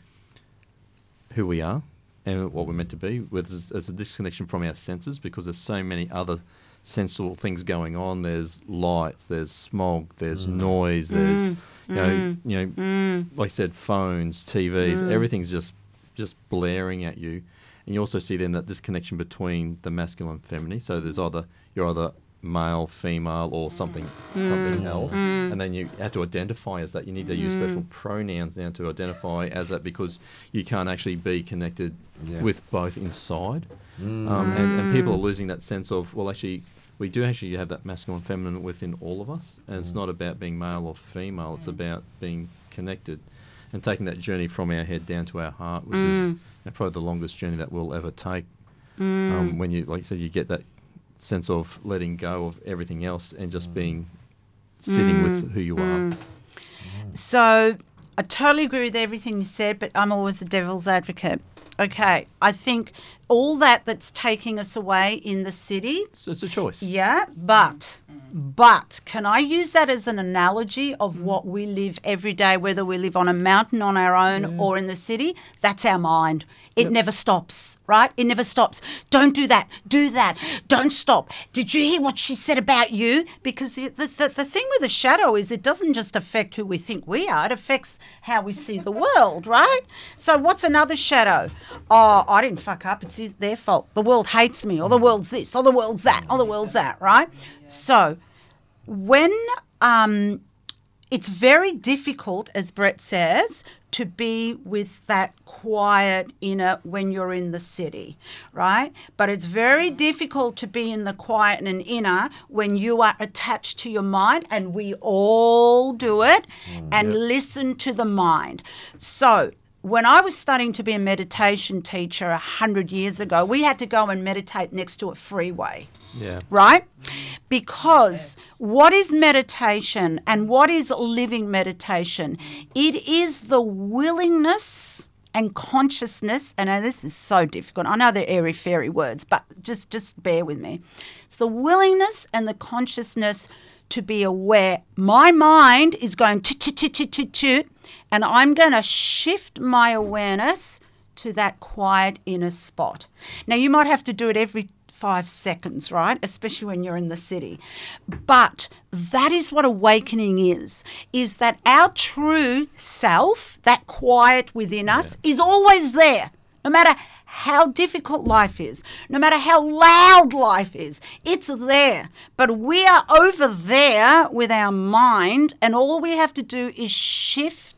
who we are and what we're meant to be. With there's, there's a disconnection from our senses because there's so many other sensual things going on. There's lights, there's smog, there's noise, there's Mm, you know mm, you know mm, like I said, phones, TVs, Mm. everything's just just blaring at you, and you also see then that disconnection between the masculine and feminine. So there's either you're either male, female, or something something Mm. else, Mm. and then you have to identify as that. You need to use special pronouns now to identify as that because you can't actually be connected Yeah. with both inside, Mm. um, and, and people are losing that sense of well, actually. We do actually have that masculine and feminine within all of us, and it's not about being male or female. It's about being connected and taking that journey from our head down to our heart, which is Mm. you know, probably the longest journey that we'll ever take. mm. Um, when you, like you said, you get that sense of letting go of everything else and just being sitting with who you are. Mm. So I totally agree with everything you said, but I'm always the devil's advocate. Okay, I think all that that's taking us away in the city So it's a choice. Yeah, but but can I use that as an analogy of what we live every day, whether we live on a mountain on our own or in the city? That's our mind. It never stops, right? It never stops. Don't do that. Do that. Don't stop. Did you hear what she said about you? Because the, the, the, the thing with the shadow is it doesn't just affect who we think we are, it affects how we see the world, right? So what's another shadow? Oh, I didn't fuck up. It's his, their fault. The world hates me, or the mm. world's this, or the world's that, or the mm. world's that, right? So when um, it's very difficult, as Brett says, to be with that quiet inner when you're in the city, right? But it's very mm. difficult to be in the quiet and inner when you are attached to your mind, and we all do it, and listen to the mind. So, when I was studying to be a meditation teacher a hundred years ago, we had to go and meditate next to a freeway Yeah. right? Because what is meditation and what is living meditation? It is the willingness and consciousness, and I know this is so difficult. I know they're airy fairy words, but just just bear with me. It's the willingness and the consciousness to be aware. My mind is going chit chit chit chit chit, and I'm going to shift my awareness to that quiet inner spot. Now, you might have to do it every five seconds, right? Especially when you're in the city. But that is what awakening is, is that our true self, that quiet within us, is always there. No matter how difficult life is, no matter how loud life is, it's there. But we are over there with our mind, and all we have to do is shift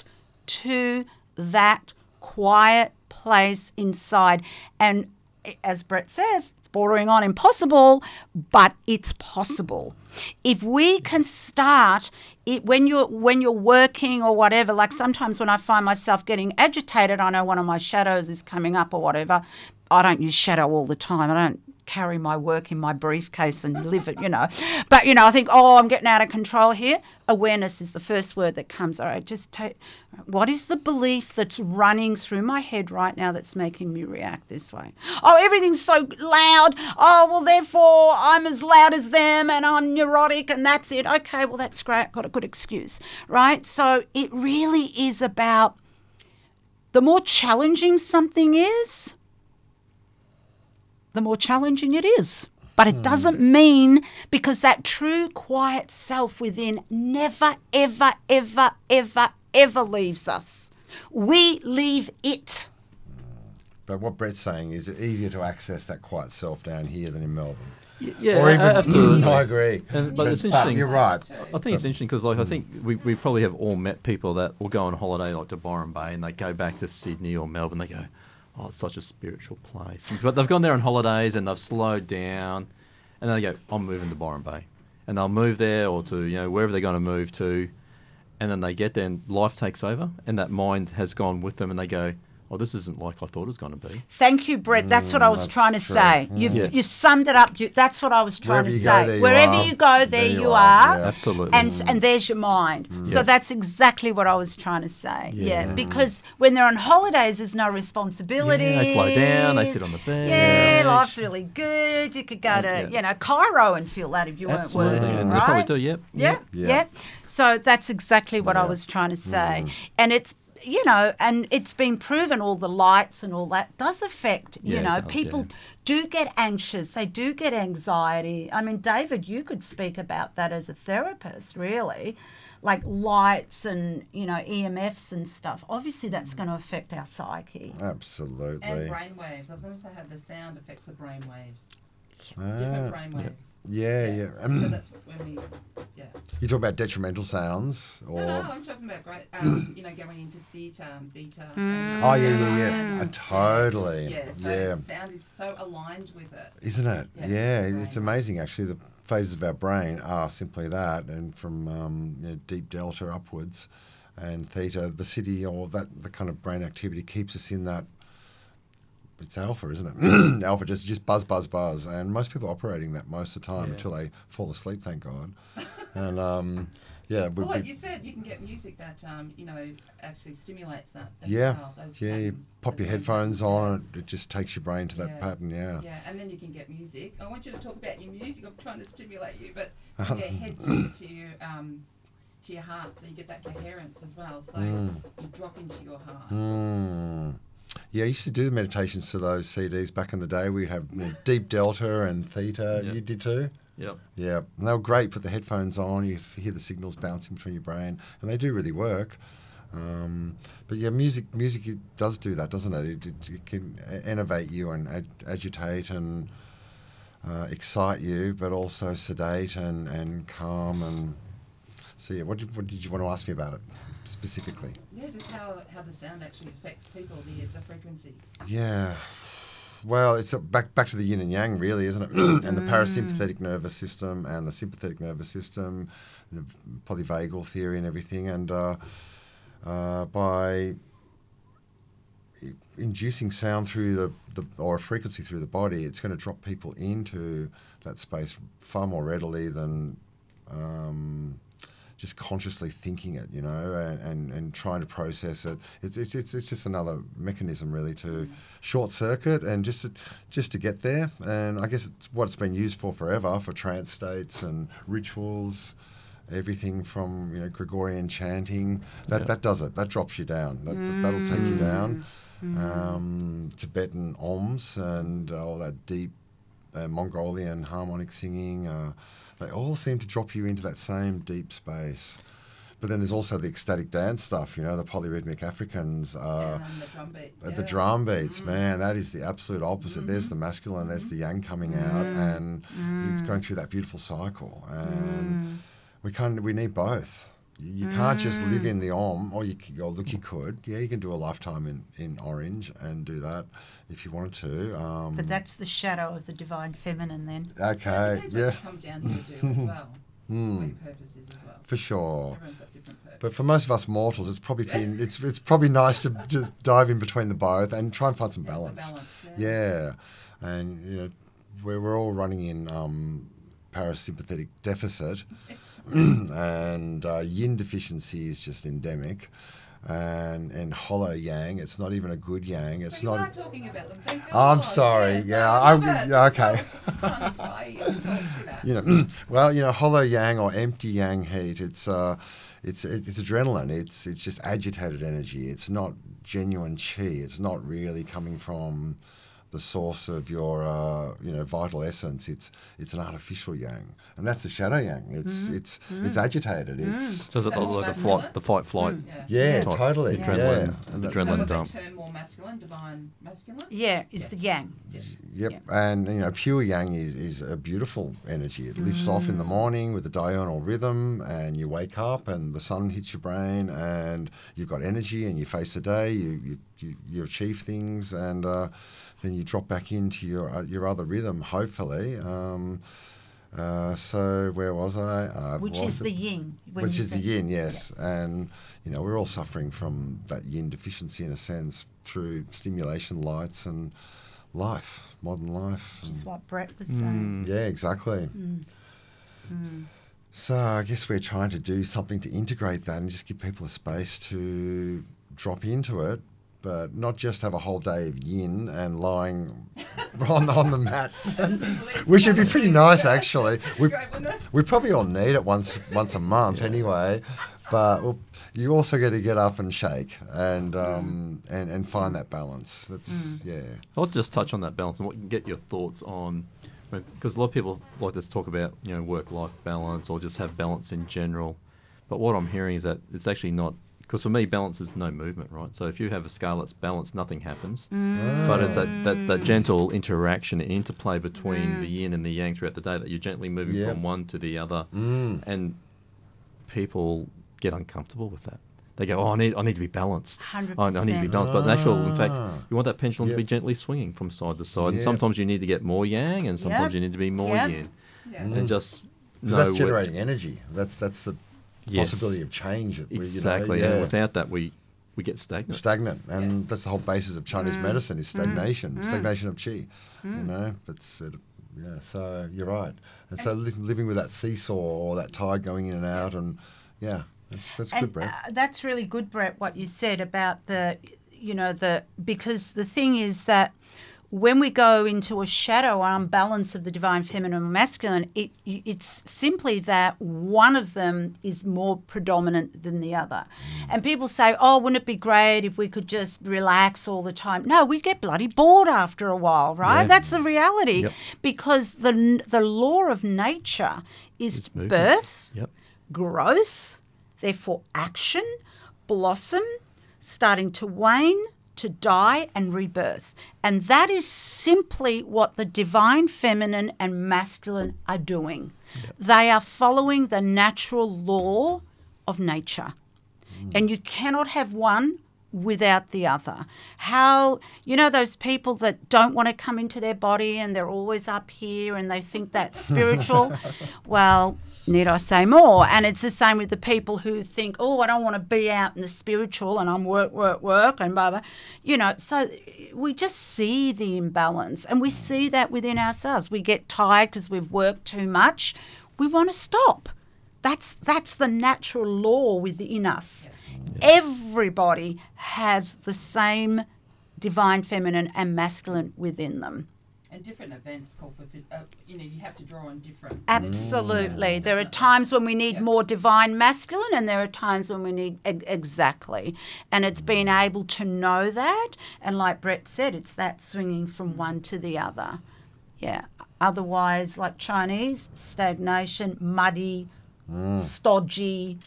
to that quiet place inside. And as Brett says, it's bordering on impossible, but it's possible. If we can start it when you're when you're working or whatever, like sometimes when I find myself getting agitated, I know one of my shadows is coming up or whatever. I don't use shadow all the time. I don't carry my work in my briefcase and live it, you know. But you know, I think, oh, I'm getting out of control here. Awareness is the first word that comes. All right, just take. What is the belief that's running through my head right now that's making me react this way? Oh, everything's so loud. Oh, well, therefore I'm as loud as them, and I'm neurotic, and that's it. Okay, well, that's great. Got a good excuse, right? So it really is about the more challenging something is the more challenging it is. But it doesn't mean because that true quiet self within never, ever, ever, ever, ever leaves us. We leave it. But what Brett's saying is it's easier to access that quiet self down here than in Melbourne. Y- Yeah, or even, absolutely. I agree. And- but it's interesting. you're right. I think it's interesting because, like, I think we, we probably have all met people that will go on holiday, like to Byron Bay, and they go back to Sydney or Melbourne. They go, "Oh, it's such a spiritual place." But they've gone there on holidays and they've slowed down, and they go, "I'm moving to Byron Bay," and they'll move there or to you know wherever they're going to move to, and then they get there and life takes over, and that mind has gone with them, and they go, "Oh, this isn't like I thought it was going to be." Thank you, Brett. That's what I was that's trying to true. say. You've, Yeah. you've summed it up. You, that's what I was trying Wherever to you go, say. there you Wherever are. you go, there, There you, you are. are, yeah. Absolutely. And, and mm. there's your mind. Mm. So Yeah. that's exactly what I was trying to say. Yeah. Yeah. Because when they're on holidays, there's no responsibility. Yeah, they slow down. They sit on the bed. Yeah, life's really good. You could go to, Yeah. you know, Cairo and feel that if you Absolutely, weren't working, and right? they probably do. Yep. Yeah, Yeah. yeah. So that's exactly what I was trying to say. And it's you know, and it's been proven all the lights and all that does affect, Yeah, you it know, does, people yeah. do get anxious, they do get anxiety. I mean, David, you could speak about that as a therapist, really. Like lights and, you know, EMFs and stuff. Obviously that's going to affect our psyche. Absolutely. And brain waves. I was going to say how the sound affects the brain waves. Ah, Different brain waves. yeah, yeah. So Um, that's when we, yeah. you talk about detrimental sounds, or No, no, I'm talking about great, um, you know, going into theta and beta. and- oh yeah, yeah, yeah. Uh, totally. Yeah, so yeah. sound is so aligned with it. Isn't it? Yeah, Yeah, it's amazing actually. The phases of our brain are simply that, and from um, you know, deep delta upwards, and theta, the city or that the kind of brain activity keeps us in that. It's alpha, isn't it? alpha just just buzz, buzz, buzz, and most people are operating that most of the time Yeah. until they fall asleep. Thank God. and um, yeah, we, Well, like we- you said, you can get music that, um, you know, actually stimulates that. yeah, well, yeah. You pop your headphones patterns, on, it just takes your brain to that Yeah. pattern. Yeah. Yeah, and then you can get music. I want you to talk about your music. I'm trying to stimulate you, but you get head to, to your um, to your heart, so you get that coherence as well. So Mm. you drop into your heart. Mm. Yeah, I used to do the meditations to those CDs back in the day. We'd have you know, deep delta and theta. Yeah. You did too? Yep. Yeah, and they were great. Put the headphones on, you hear the signals bouncing between your brain, and they do really work. Um, but yeah, music music it does do that, doesn't it? It, it, it can enervate you and ag- agitate and uh, excite you, but also sedate and, and calm. And so yeah, what did, what did you want to ask me about it specifically? Yeah, just how, how the sound actually affects people, the the frequency. Yeah. Well, it's a, back back to the yin and yang, really, isn't it? and the parasympathetic nervous system and the sympathetic nervous system, the polyvagal theory and everything. And uh, uh, by inducing sound through the, the or a frequency through the body, it's going to drop people into that space far more readily than um, just consciously thinking it, you know, and, and, and trying to process it. It's, it's, it's, it's just another mechanism really to short circuit and just to, just to get there. And I guess it's what it's been used for forever for trance states and rituals. Everything from you know Gregorian chanting that Yeah. that does it. That drops you down. That, That'll take you down. Um, Tibetan oms and all that deep uh, Mongolian harmonic singing. Uh, they all seem to drop you into that same deep space. But then there's also the ecstatic dance stuff, you know, the polyrhythmic Africans, uh, and the drum beats. uh, yeah. the drum beats, mm. man, that is the absolute opposite. There's mm. the masculine, there's the yang coming mm. out, and you're going through that beautiful cycle. And we can't, we need both. You you can't just live in the om, or you, c- or look, you could. Yeah, you can do a lifetime in, in orange and do that if you wanted to. Um, But that's the shadow of the divine feminine then. Okay, yeah, come down to do as well. Hmm. What your purpose is as well. for sure. Everyone's got different. But for most of us mortals, it's probably been, it's it's probably nice to just dive in between the both and try and find some Yeah, the balance. balance, Yeah, and you know, we're we're all running in um, parasympathetic deficit, and uh, yin deficiency is just endemic. And and hollow yang, it's not even a good yang. It's so not. talking about them. I'm sorry. Yeah, I okay. I'm trying you to talk to that. you know, well, you know, hollow yang or empty yang heat. It's uh, it's it's adrenaline. It's it's just agitated energy. It's not genuine chi. It's not really coming from the source of your uh, you know vital essence. It's it's an artificial yang, and that's the shadow yang. It's mm-hmm. it's mm-hmm. it's agitated. It's mm. So is it That's like a masculine? flight, the fight flight? Mm. Yeah. yeah, Type totally. adrenaline- yeah, And that- So adrenaline would dump. they turn more masculine, divine masculine? Yeah, is the yang. Yep, Yeah. and you know, pure yang is, is a beautiful energy. It lifts off in the mm. morning with the diurnal rhythm, and you wake up, and the sun hits your brain, and you've got energy, and you face the day. You you, you, you achieve things, and uh, then you drop back into your uh, your other rhythm. Hopefully, um, uh, so where was I? I've Which is lost the yin. Which is the yin, yes. And, you know, we're all suffering from that yin deficiency in a sense through stimulation lights and life, modern life. Which is what Brett was saying. yeah, exactly. So I guess we're trying to do something to integrate that and just give people a space to drop into it, but not just have a whole day of yin and lying on, on the mat. Which would be pretty nice, actually. We, Great, wouldn't it? we probably all need it once once a month anyway, but you also get to get up and shake and mm. um, and and find that balance. That's mm. yeah. I'll just touch on that balance and what you can get your thoughts on, because a lot of people like to talk about you know work-life balance or just have balance in general. But what I'm hearing is that it's actually not, because for me balance is no movement, right? So if you have a scale that's balanced, nothing happens. But it's that that's that gentle interaction interplay between the yin and the yang throughout the day that you're gently moving from one to the other, Mm. and people get uncomfortable with that. They go, "Oh, I need, I need to be balanced. I, I need to be balanced." But in actual, in fact, Ah. you want that pendulum to be gently swinging from side to side. And sometimes you need to get more yang, and sometimes Yep. you need to be more Yep. yin. Mm. and just 'Cause know that's generating energy. That's that's the Yes. possibility of change. That we, you know, exactly. yeah. And without that, we we get stagnant. stagnant, and that's the whole basis of Chinese Mm. medicine is stagnation, stagnation of qi. You know, it's it, yeah. So you're right, and so li- living with that seesaw or that tide going in and out, and yeah, that's that's good, Brett. uh, that's really good, Brett, what you said about the, you know, the because the thing is that when we go into a shadow or unbalance of the divine feminine or masculine, it it's simply that one of them is more predominant than the other. And people say, "Oh, wouldn't it be great if we could just relax all the time?" No, we get bloody bored after a while, right? Yeah. That's the reality, Yep. because the the law of nature is birth Yep. growth, therefore action, blossom, starting to wane, to die, and rebirth. And that is simply what the divine feminine and masculine are doing. They are following the natural law of nature. Mm. And you cannot have one without the other. How, you know, those people that don't want to come into their body and they're always up here and they think that's spiritual. well, need I say more? And it's the same with the people who think, oh, I don't want to be out in the spiritual and I'm work, work, work, and blah, blah. You know, so we just see the imbalance and we see that within ourselves. We get tired because we've worked too much. We want to stop. That's that's the natural law within us. Everybody has the same divine feminine and masculine within them. And different events call for, fit- uh, you know, you have to draw on different. Mm. Absolutely. There are times when we need Yeah. more divine masculine, and there are times when we need e- exactly. And it's mm. being able to know that. And like Brett said, it's that swinging from mm. one to the other. Yeah. Otherwise, like Chinese, stagnation, muddy, stodgy.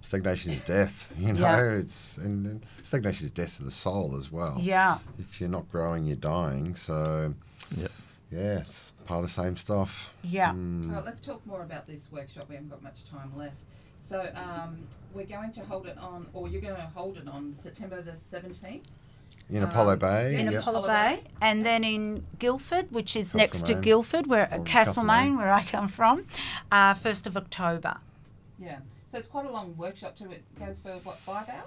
Stagnation is death. You know, Yeah. it's and, and stagnation is death to the soul as well. Yeah. If you're not growing, you're dying. So Yep. yeah, it's part of the same stuff. Yeah. Mm. Well, let's talk more about this workshop. We haven't got much time left. So um, we're going to hold it on, or you're going to hold it on September the 17th. In Apollo Um, Bay. in yep. Apollo Apollo Bay, Bay. and then in Guildford, which is next to Castlemaine. Guildford, where Or Castlemaine, Castlemaine. where I come from, uh, first of October. Yeah. So it's quite a long workshop too. It goes for what, five hours?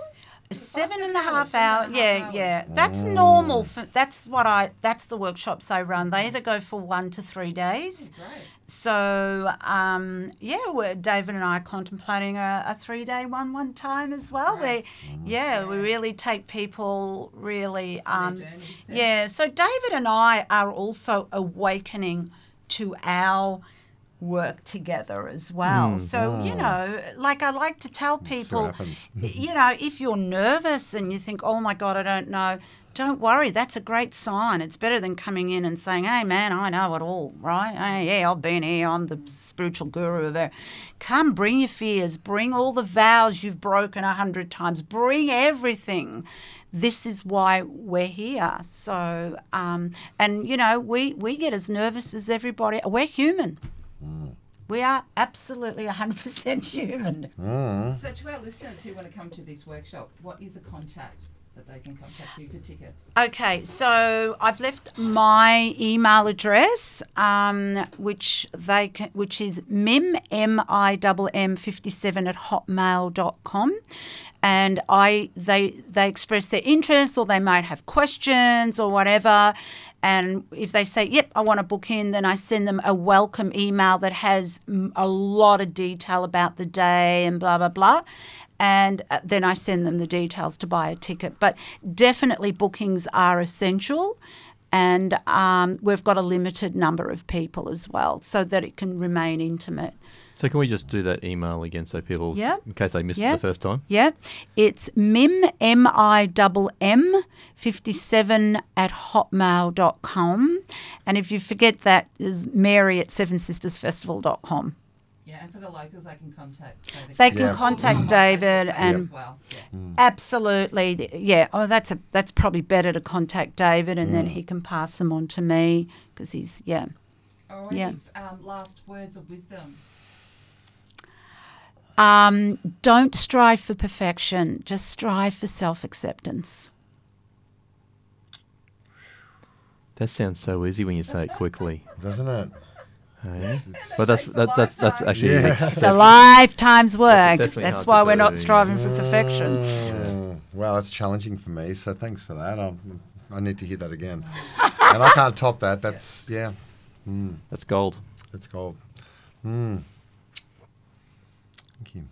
Is it Seven five? and a half seven hour, and a half yeah, yeah. That's Mm. normal. For, that's what I. That's the workshops I run. They either go for one to three days. Oh, great. So um, yeah, we're, David and I are contemplating a, a three day one one time as well. Right. Where yeah, we really take people really. Um, their journeys yeah, so David and I are also awakening to our work together as well. So, you know, like I like to tell people, you know, if you're nervous and you think, oh my God, I don't know, don't worry. That's a great sign. It's better than coming in and saying, hey, man, I know it all, right? Hey, yeah, I've been here. I'm the spiritual guru of it. Come, bring your fears. Bring all the vows you've broken a hundred times. Bring everything. This is why we're here. So, um, and, you know, we, we get as nervous as everybody. We're human. We are absolutely 100% human. So, to our listeners who want to come to this workshop, what is a contact that they can contact you for tickets? Okay, so I've left my email address, um, which they can, which is mim m i m m 57 at hotmail.com. And I they they express their interest or they might have questions or whatever. And if they say, "Yep, I want to book in," then I send them a welcome email that has a lot of detail about the day and blah blah blah and uh, then I send them the details to buy a ticket. But definitely, bookings are essential, and um, we've got a limited number of people as well, so that it can remain intimate. So can we just do that email again so people, Yeah. in case they missed Yeah. it the first time? Yeah, it's mim m i double m fifty seven at hotmail.com. and if you forget that, is Mary at sevensistersfestival.com. Yeah, and for the locals, they can contact David. They can Yeah. contact mm. David and as well. Yeah. Mm. Absolutely, yeah. Oh, that's a that's probably better to contact David, and then mm. he can pass them on to me because he's yeah. All right. Yeah. Um, last words of wisdom. Um, don't strive for perfection; just strive for self acceptance. That sounds so easy when you say it quickly. Doesn't it? Hey? But that's takes that's that's that's actually Yeah. It's a lifetime's work. exceptionally That's why we're not do, yeah. striving for perfection. Mm, Well, that's challenging for me, so thanks for that. Um, I need to hear that again. and I can't top that. That's, yeah, mm, That's gold. that's gold. Mm. Thank you.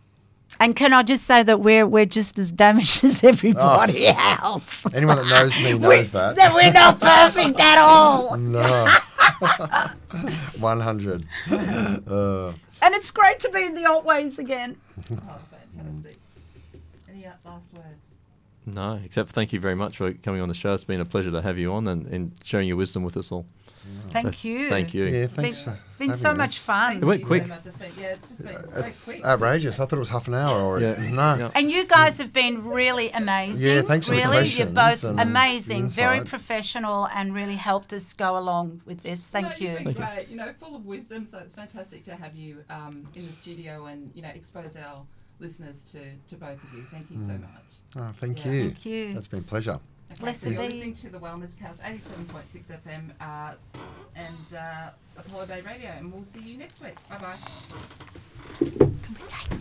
And can I just say that we're we're just as damaged as everybody else. Anyone that knows me We- knows that. that we're not perfect at all. No. 100. Uh, And it's great to be in the old ways again. Oh, fantastic. Any uh, last words? No, except thank you very much for coming on the show. It's been a pleasure to have you on and, and sharing your wisdom with us all. Thank So you. Thank you. yeah, It's been, thanks. it's been having so us. much Thank fun. It went quick. So much. Been, yeah, it's just been It's so quick. outrageous. I thought it was half an hour already. Yeah. No. Yeah. And you guys have been really amazing. Yeah, thanks for the really, you're both amazing, very professional, and really helped us go along with this. Thank no, you. You've been Thank you. great. You know, full of wisdom. So it's fantastic to have you um, in the studio and you know expose our listeners to, to both of you. Thank you so Mm. much. Oh, thank Yeah. you. Thank you. That's been a pleasure. Okay, Blessed so you're listening to the Wellness Couch, 87.6 FM, uh, and uh, Apollo Bay Radio, and we'll see you next week. Bye bye. Can we take